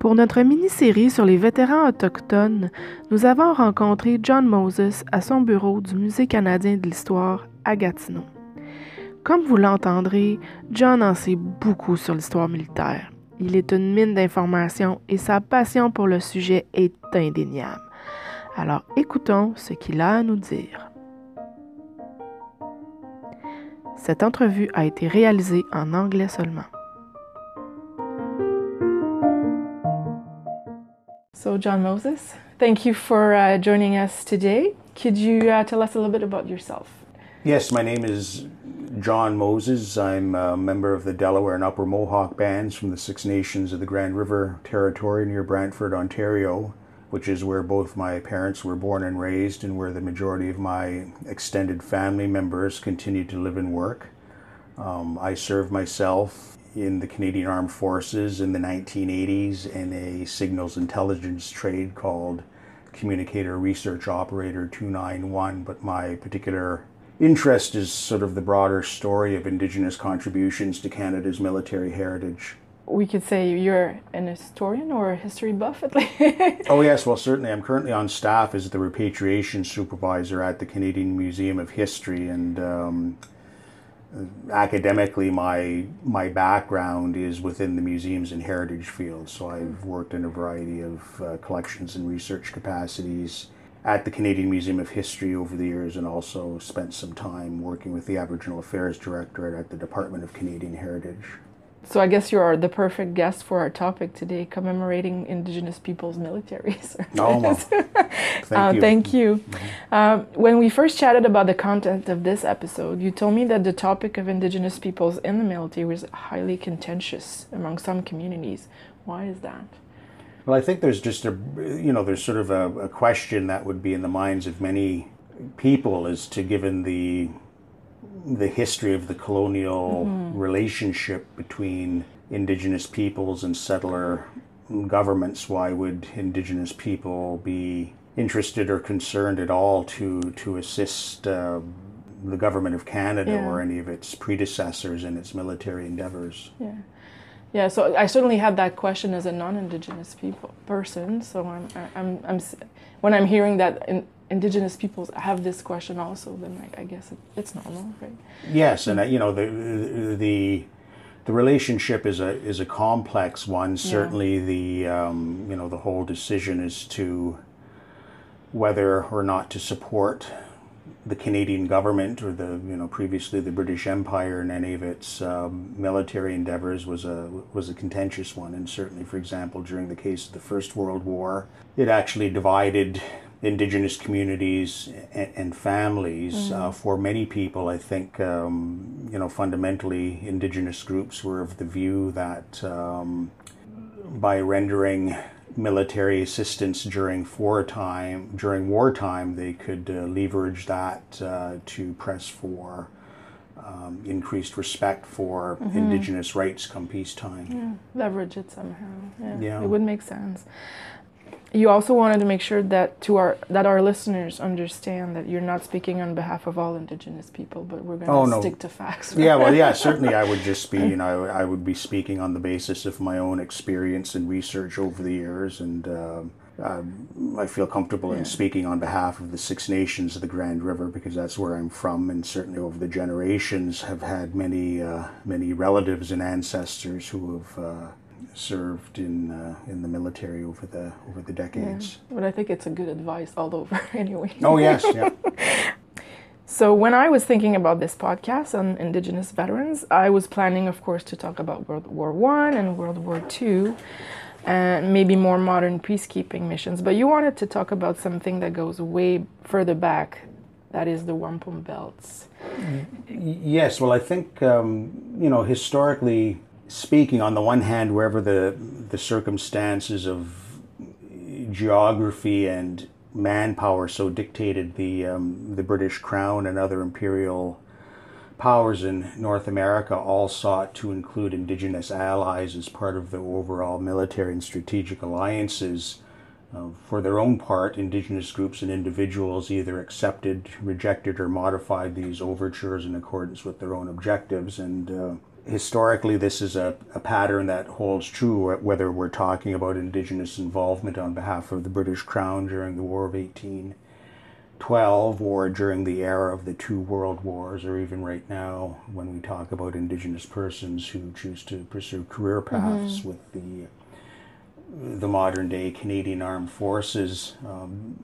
Pour notre mini-série sur les vétérans autochtones, nous avons rencontré John Moses à son bureau du Musée canadien de l'histoire à Gatineau. Comme vous l'entendrez, John en sait beaucoup sur l'histoire militaire. Il est une mine d'informations et sa passion pour le sujet est indéniable. Alors écoutons ce qu'il a à nous dire. Cette entrevue a été réalisée en anglais seulement. So, John Moses, thank you for uh, joining us today. Could you uh, tell us a little bit about yourself? Yes, my name is John Moses. I'm a member of the Delaware and Upper Mohawk bands from the Six Nations of the Grand River Territory near Brantford, Ontario, which is where both my parents were born and raised and where the majority of my extended family members continue to live and work. Um, I served myself in the Canadian Armed Forces in the 1980s in a signals intelligence trade called Communicator Research Operator 291, but my particular interest is sort of the broader story of Indigenous contributions to Canada's military heritage. We could say you're an historian or a history buff at least. oh, yes, well, certainly. I'm currently on staff as the repatriation supervisor at the Canadian Museum of History, and um, academically my my background is within the museums and heritage field so i've worked in a variety of uh, collections and research capacities at the canadian museum of history over the years and also spent some time working with the aboriginal affairs directorate at the department of canadian heritage so I guess you are the perfect guest for our topic today, commemorating Indigenous peoples' military service. Oh, well, thank uh, you. Thank you. Mm-hmm. Um, when we first chatted about the content of this episode, you told me that the topic of Indigenous peoples in the military was highly contentious among some communities. Why is that? Well, I think there's just a, you know, there's sort of a, a question that would be in the minds of many people as to given the the history of the colonial mm-hmm. relationship between indigenous peoples and settler governments. Why would indigenous people be interested or concerned at all to to assist uh, the government of Canada yeah. or any of its predecessors in its military endeavors? Yeah. Yeah, so I certainly had that question as a non-indigenous people person. So I'm, I'm, I'm when I'm hearing that in, indigenous peoples have this question also, then I, I guess it, it's normal, right? Yes, and uh, you know the the the relationship is a is a complex one. Certainly, yeah. the um, you know the whole decision is to whether or not to support the Canadian government or the you know previously the British Empire in any of its um, military endeavors was a was a contentious one, and certainly, for example, during the case of the First World War, it actually divided indigenous communities and, and families. Mm-hmm. Uh, for many people, I think, um, you know, fundamentally, indigenous groups were of the view that um, by rendering military assistance during wartime, during wartime, they could uh, leverage that uh, to press for. Um, increased respect for mm-hmm. indigenous rights come peacetime. Yeah, leverage it somehow. Yeah, yeah. it would make sense you also wanted to make sure that to our that our listeners understand that you're not speaking on behalf of all indigenous people, but we're going to oh, no. stick to facts. Right? Yeah, well, yeah, certainly I would just be, you know, I would be speaking on the basis of my own experience and research over the years, and uh, I feel comfortable yeah. in speaking on behalf of the Six Nations of the Grand River because that's where I'm from, and certainly over the generations have had many, uh, many relatives and ancestors who have. Uh, served in uh, in the military over the over the decades. Yeah, but I think it's a good advice all over anyway. Oh yes, yeah. so when I was thinking about this podcast on Indigenous veterans, I was planning, of course, to talk about World War One and World War Two, and maybe more modern peacekeeping missions. But you wanted to talk about something that goes way further back. That is the wampum belts. Yes, well, I think um, you know historically speaking, on the one hand, wherever the the circumstances of geography and manpower so dictated, the um, the British Crown and other imperial powers in North America all sought to include indigenous allies as part of the overall military and strategic alliances. Uh, for their own part, indigenous groups and individuals either accepted, rejected, or modified these overtures in accordance with their own objectives. And uh, historically, this is a, a pattern that holds true whether we're talking about Indigenous involvement on behalf of the British Crown during the War of 1812 or during the era of the two world wars, or even right now when we talk about Indigenous persons who choose to pursue career paths mm-hmm. with the the modern day Canadian Armed Forces, um,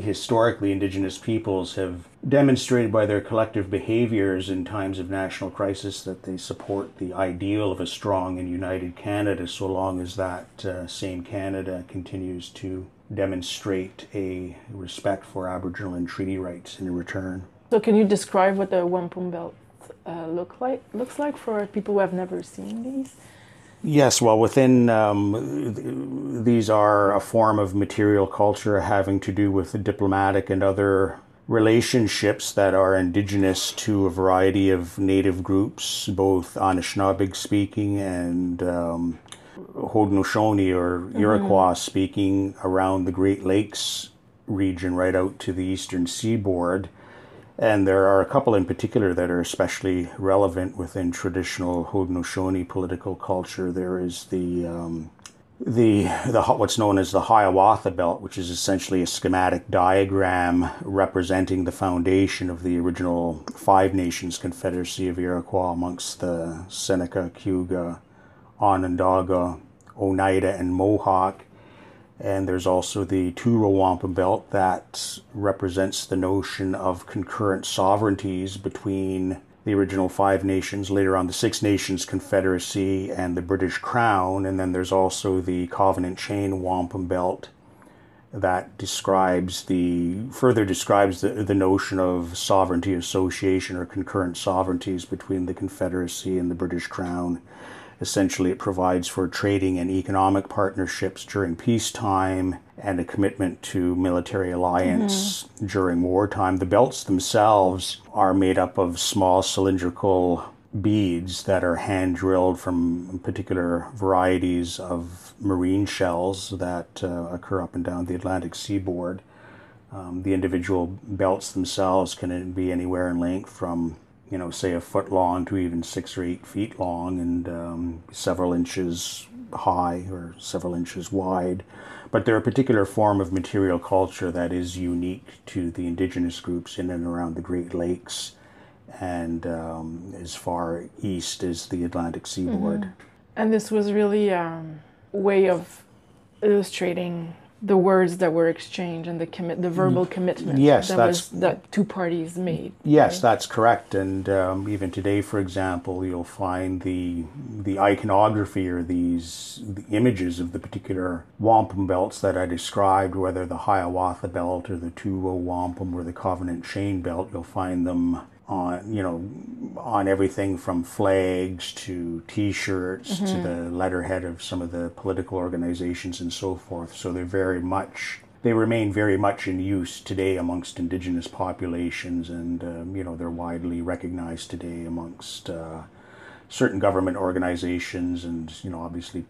historically, Indigenous peoples have demonstrated by their collective behaviors in times of national crisis that they support the ideal of a strong and united Canada so long as that uh, same Canada continues to demonstrate a respect for Aboriginal and treaty rights in return. So, can you describe what the wampum belt uh, look like looks like for people who have never seen these? Yes, well, within um, these are a form of material culture having to do with the diplomatic and other relationships that are indigenous to a variety of native groups, both Anishinaabe speaking and um, Haudenosaunee or mm-hmm. Iroquois mm-hmm. speaking around the Great Lakes region, right out to the eastern seaboard. And there are a couple in particular that are especially relevant within traditional Haudenosaunee political culture. There is the um, the the what's known as the Hiawatha Belt, which is essentially a schematic diagram representing the foundation of the original Five Nations Confederacy of Iroquois amongst the Seneca, Cayuga, Onondaga, Oneida, and Mohawk. And there's also the Two Row Wampum Belt that represents the notion of concurrent sovereignties between the original Five Nations, later on the Six Nations Confederacy, and the British Crown. And then there's also the Covenant Chain Wampum Belt that describes the further describes the, the notion of sovereignty association or concurrent sovereignties between the Confederacy and the British Crown Essentially, it provides for trading and economic partnerships during peacetime and a commitment to military alliance mm-hmm. during wartime. The belts themselves are made up of small cylindrical beads that are hand drilled from particular varieties of marine shells that uh, occur up and down the Atlantic seaboard. Um, the individual belts themselves can be anywhere in length from you know, say a foot long to even six or eight feet long and um, several inches high or several inches wide. But they're a particular form of material culture that is unique to the indigenous groups in and around the Great Lakes and um, as far east as the Atlantic seaboard. Mm-hmm. And this was really a um, way of illustrating the words that were exchanged and the commit the verbal commitment yes that was that two parties made yes right? that's correct and um, even today for example you'll find the the iconography or these the images of the particular wampum belts that I described whether the Hiawatha belt or the Two Row wampum or the Covenant chain belt you'll find them on you know on everything from flags to T-shirts mm-hmm. to the letterhead of some of the political organizations and so forth. So they're very much they remain very much in use today amongst indigenous populations, and um, you know they're widely recognized today amongst uh, certain government organizations, and you know obviously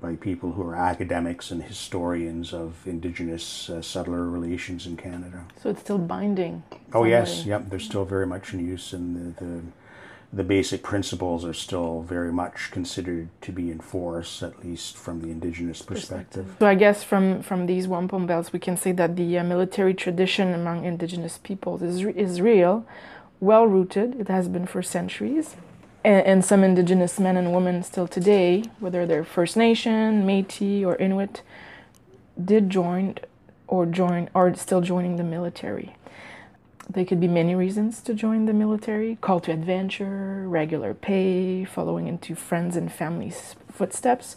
by people who are academics and historians of Indigenous uh, settler relations in Canada. So it's still binding. Oh yes, yep. They're still very much in use, and the, the the basic principles are still very much considered to be in force, at least from the indigenous perspective. So I guess from, from these wampum belts, we can say that the uh, military tradition among indigenous peoples is, is real, well rooted. It has been for centuries and, and some indigenous men and women still today, whether they're First Nation, Métis, or Inuit, did join or join are still joining the military. There could be many reasons to join the military call to adventure, regular pay, following into friends and family's footsteps.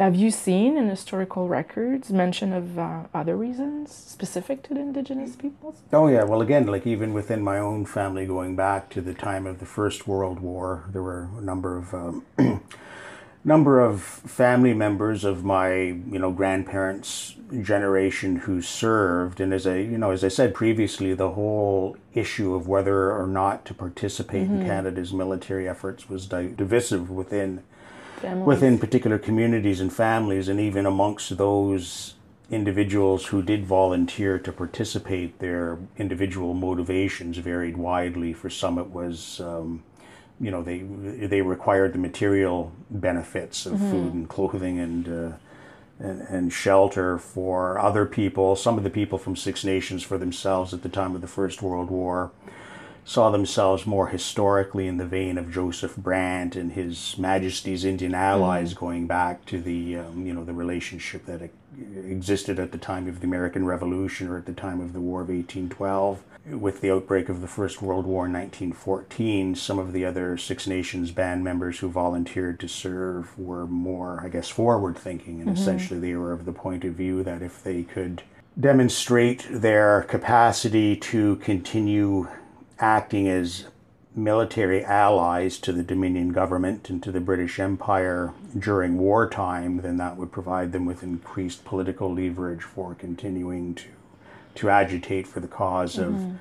Have you seen in historical records mention of uh, other reasons specific to the indigenous peoples? Oh yeah, well again, like even within my own family, going back to the time of the First World War, there were a number of um, number of family members of my you know grandparents' generation who served, and as I you know as I said previously, the whole issue of whether or not to participate mm-hmm. in Canada's military efforts was divisive within families. within particular communities and families, and even amongst those individuals who did volunteer to participate, their individual motivations varied widely. For some, it was um, you know, they they required the material benefits of food and clothing and, uh, and and shelter for other people. Some of the people from Six Nations for themselves at the time of the First World War saw themselves more historically in the vein of Joseph Brant and His Majesty's Indian allies, going back to the um, you know the relationship that existed at the time of the American Revolution or at the time of the War of 1812. With the outbreak of the First World War in 1914, some of the other Six Nations band members who volunteered to serve were more, I guess, forward thinking, and essentially they were of the point of view that if they could demonstrate their capacity to continue acting as military allies to the Dominion government and to the British Empire during wartime, then that would provide them with increased political leverage for continuing to to agitate for the because of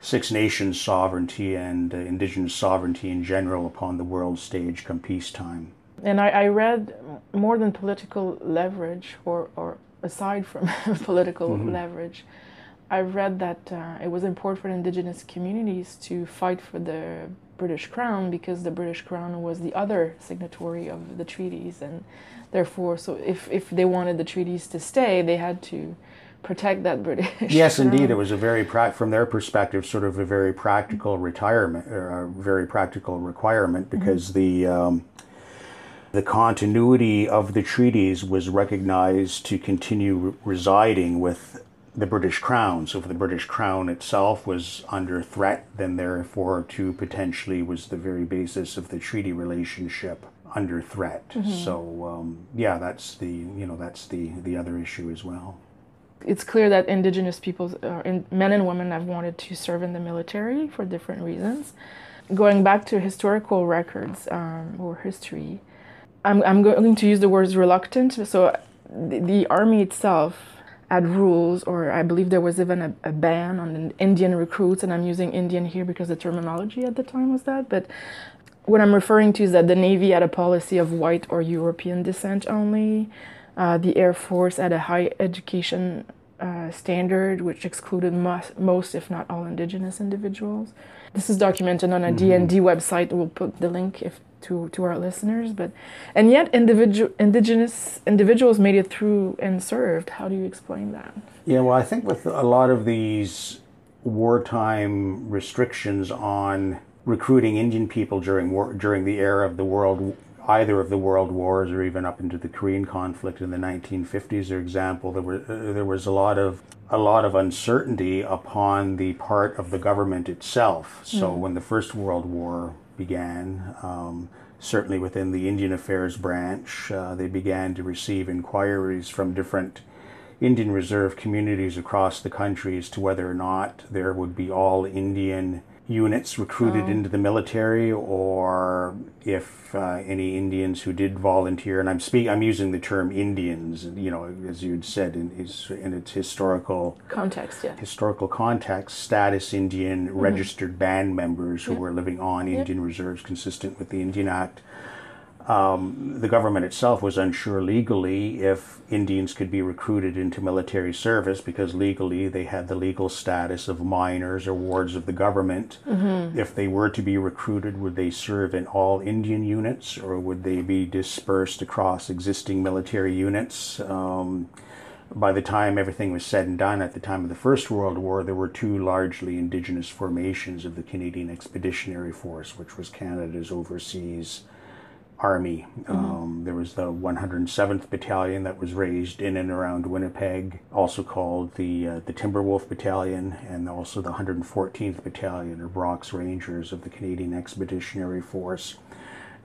Six Nations sovereignty and uh, Indigenous sovereignty in general upon the world stage come peacetime. And I, I read more than political leverage, or, or aside from political leverage, I read that uh, it was important for Indigenous communities to fight for the British Crown because the British Crown was the other signatory of the treaties, and therefore, so if, if they wanted the treaties to stay, they had to protect that British. Yes, indeed, it was a very from their perspective, sort of a very practical retirement, or a very practical requirement, because the um, the continuity of the treaties was recognized to continue re- residing with the British Crown. So, if the British Crown itself was under threat, then therefore, to potentially was the very basis of the treaty relationship under threat. So, um, yeah, that's the you know that's the the other issue as well. it's clear that indigenous peoples, uh, in, men and women, have wanted to serve in the military for different reasons. Going back to historical records um, or history, I'm, I'm going to use the words reluctant. So the, the army itself had rules, or I believe there was even a, a ban on Indian recruits, and I'm using Indian here because the terminology at the time was that. But what I'm referring to is that the Navy had a policy of white or European descent only. Uh, the Air Force had a high education uh, standard, which excluded most, most, if not all, Indigenous individuals. This is documented on a DND website. We'll put the link if to to our listeners. But and yet, individual Indigenous individuals made it through and served. How do you explain that? Yeah, well, I think with a lot of these wartime restrictions on recruiting Indian people during war, during the era of the world, either of the world wars or even up into the Korean conflict in the 1950s, for example, there were uh, there was a lot of a lot of uncertainty upon the part of the government itself. So when the First World War began. Um, certainly within the Indian Affairs branch, uh, they began to receive inquiries from different Indian Reserve communities across the country as to whether or not there would be all Indian units recruited into the military, or if uh, any Indians who did volunteer, and I'm speak, I'm using the term Indians, you know, as you'd said in, is, in its historical Context, yeah. historical context, status Indian registered band members who were living on Indian reserves consistent with the Indian Act. Um, the government itself was unsure legally if Indians could be recruited into military service because legally they had the legal status of minors or wards of the government. If they were to be recruited, would they serve in all Indian units or would they be dispersed across existing military units? Um, by the time everything was said and done at the time of the First World War, there were two largely indigenous formations of the Canadian Expeditionary Force, which was Canada's overseas army. Um, there was the 107th Battalion that was raised in and around Winnipeg, also called the uh, the Timberwolf Battalion, and also the 114th Battalion, or Brock's Rangers of the Canadian Expeditionary Force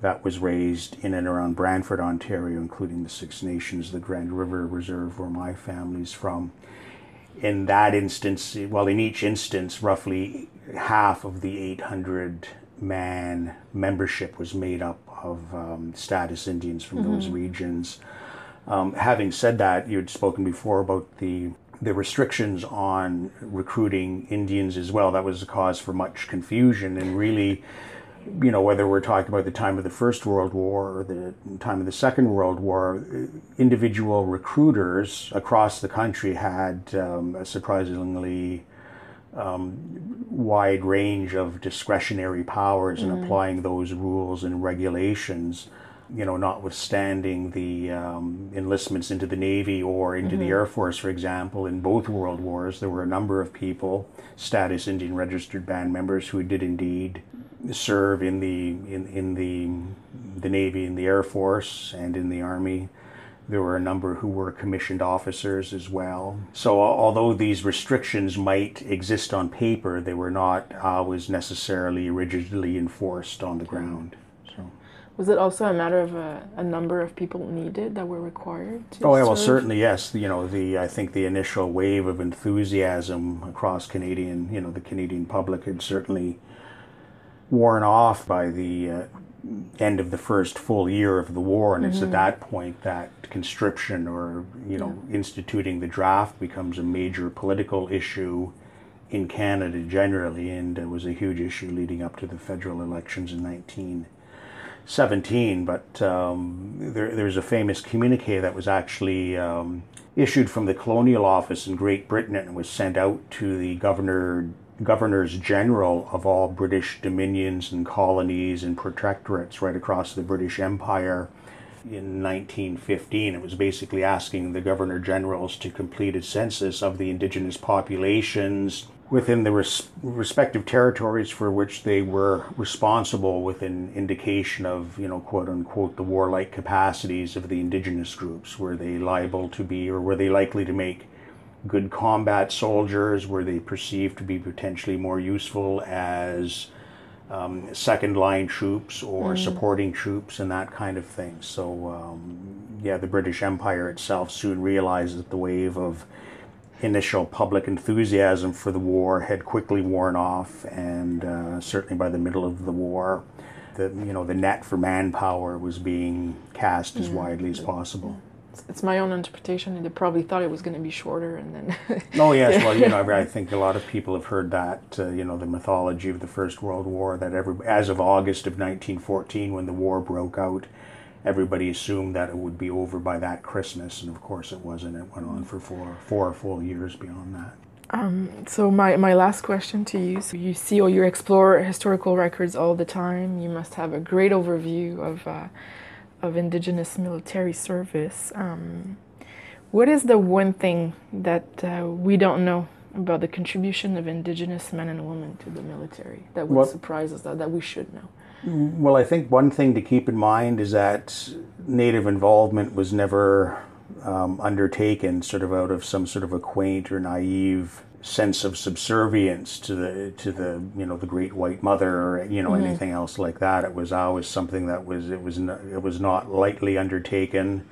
that was raised in and around Brantford, Ontario, including the Six Nations, the Grand River Reserve, where my family's from. In that instance, well, in each instance, roughly half of the 800 man membership was made up of um, status Indians from those regions. Um, having said that, you had spoken before about the the restrictions on recruiting Indians as well. That was a cause for much confusion and really you know, whether we're talking about the time of the First World War or the time of the Second World War, individual recruiters across the country had um, a surprisingly um, wide range of discretionary powers mm. in applying those rules and regulations. You know, notwithstanding the um, enlistments into the Navy or into mm-hmm. the Air Force, for example, in both World Wars, there were a number of people, status Indian registered band members, who did indeed serve in the in, in the the Navy, in the Air Force, and in the Army. There were a number who were commissioned officers as well. So, although these restrictions might exist on paper, they were not always necessarily rigidly enforced on the ground. So. Was it also a matter of a, a number of people needed that were required to Oh, yeah, well, certainly, yes. You know, the I think the initial wave of enthusiasm across Canadian, you know, the Canadian public had certainly worn off by the uh, end of the first full year of the war, and mm-hmm. it's at mm-hmm. that point that conscription or you know yeah. instituting the draft becomes a major political issue in Canada generally, and it was a huge issue leading up to the federal elections in 1917. But um, there, there's a famous communique that was actually um, issued from the Colonial Office in Great Britain and was sent out to the governor governors general of all British dominions and colonies and protectorates right across the British Empire in 1915. It was basically asking the governor generals to complete a census of the indigenous populations within the res- respective territories for which they were responsible with an indication of, you know, quote unquote, the warlike capacities of the indigenous groups. Were they liable to be or were they likely to make good combat soldiers? Were they perceived to be potentially more useful as um, second line troops or mm. supporting troops and that kind of thing? So, um, yeah, the British Empire itself soon realized that the wave of initial public enthusiasm for the war had quickly worn off, and uh, certainly by the middle of the war, the you know the net for manpower was being cast as widely as possible it's my own interpretation. And they probably thought it was going to be shorter, and then. oh yes, well you know I think a lot of people have heard that uh, you know the mythology of the First World War that every as of August of 1914 when the war broke out, everybody assumed that it would be over by that Christmas, and of course it wasn't. It went on for four four full years beyond that. Um, so my, my last question to you: so you see or you explore historical records all the time. You must have a great overview of. Uh, of Indigenous military service. Um, what is the one thing that uh, we don't know about the contribution of Indigenous men and women to the military that would well, surprise us, that, that we should know? Well, I think one thing to keep in mind is that Native involvement was never um, undertaken sort of out of some sort of a quaint or naive sense of subservience to the to the you know the great white mother or you know mm-hmm. anything else like that. It was always something that was it was not, it was not lightly undertaken.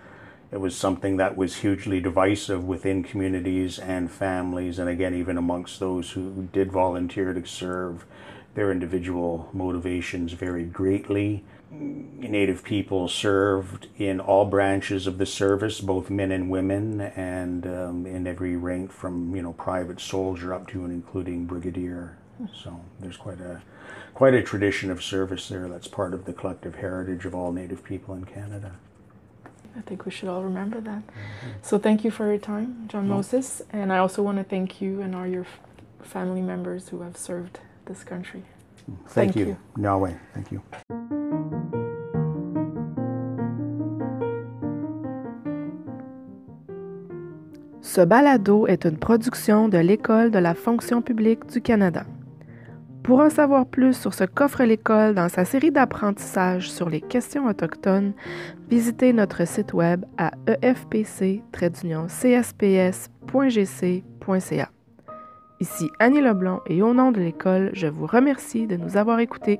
It was something that was hugely divisive within communities and families and again even amongst those who did volunteer to serve their individual motivations varied greatly Native people served in all branches of the service, both men and women, and um, in every rank from you know private soldier up to and including brigadier. So there's quite a quite a tradition of service there. That's part of the collective heritage of all Native people in Canada. I think we should all remember that. Mm-hmm. So thank you for your time, John Moses, and I also want to thank you and all your family members who have served this country. Thank, thank you. you. Nyaweh. Thank you. Ce balado est une production de l'École de la fonction publique du Canada. Pour en savoir plus sur ce qu'offre l'école dans sa série d'apprentissages sur les questions autochtones, visitez notre site web à efpc-csps.gc.ca. Ici Annie Leblond et au nom de l'école, je vous remercie de nous avoir écoutés.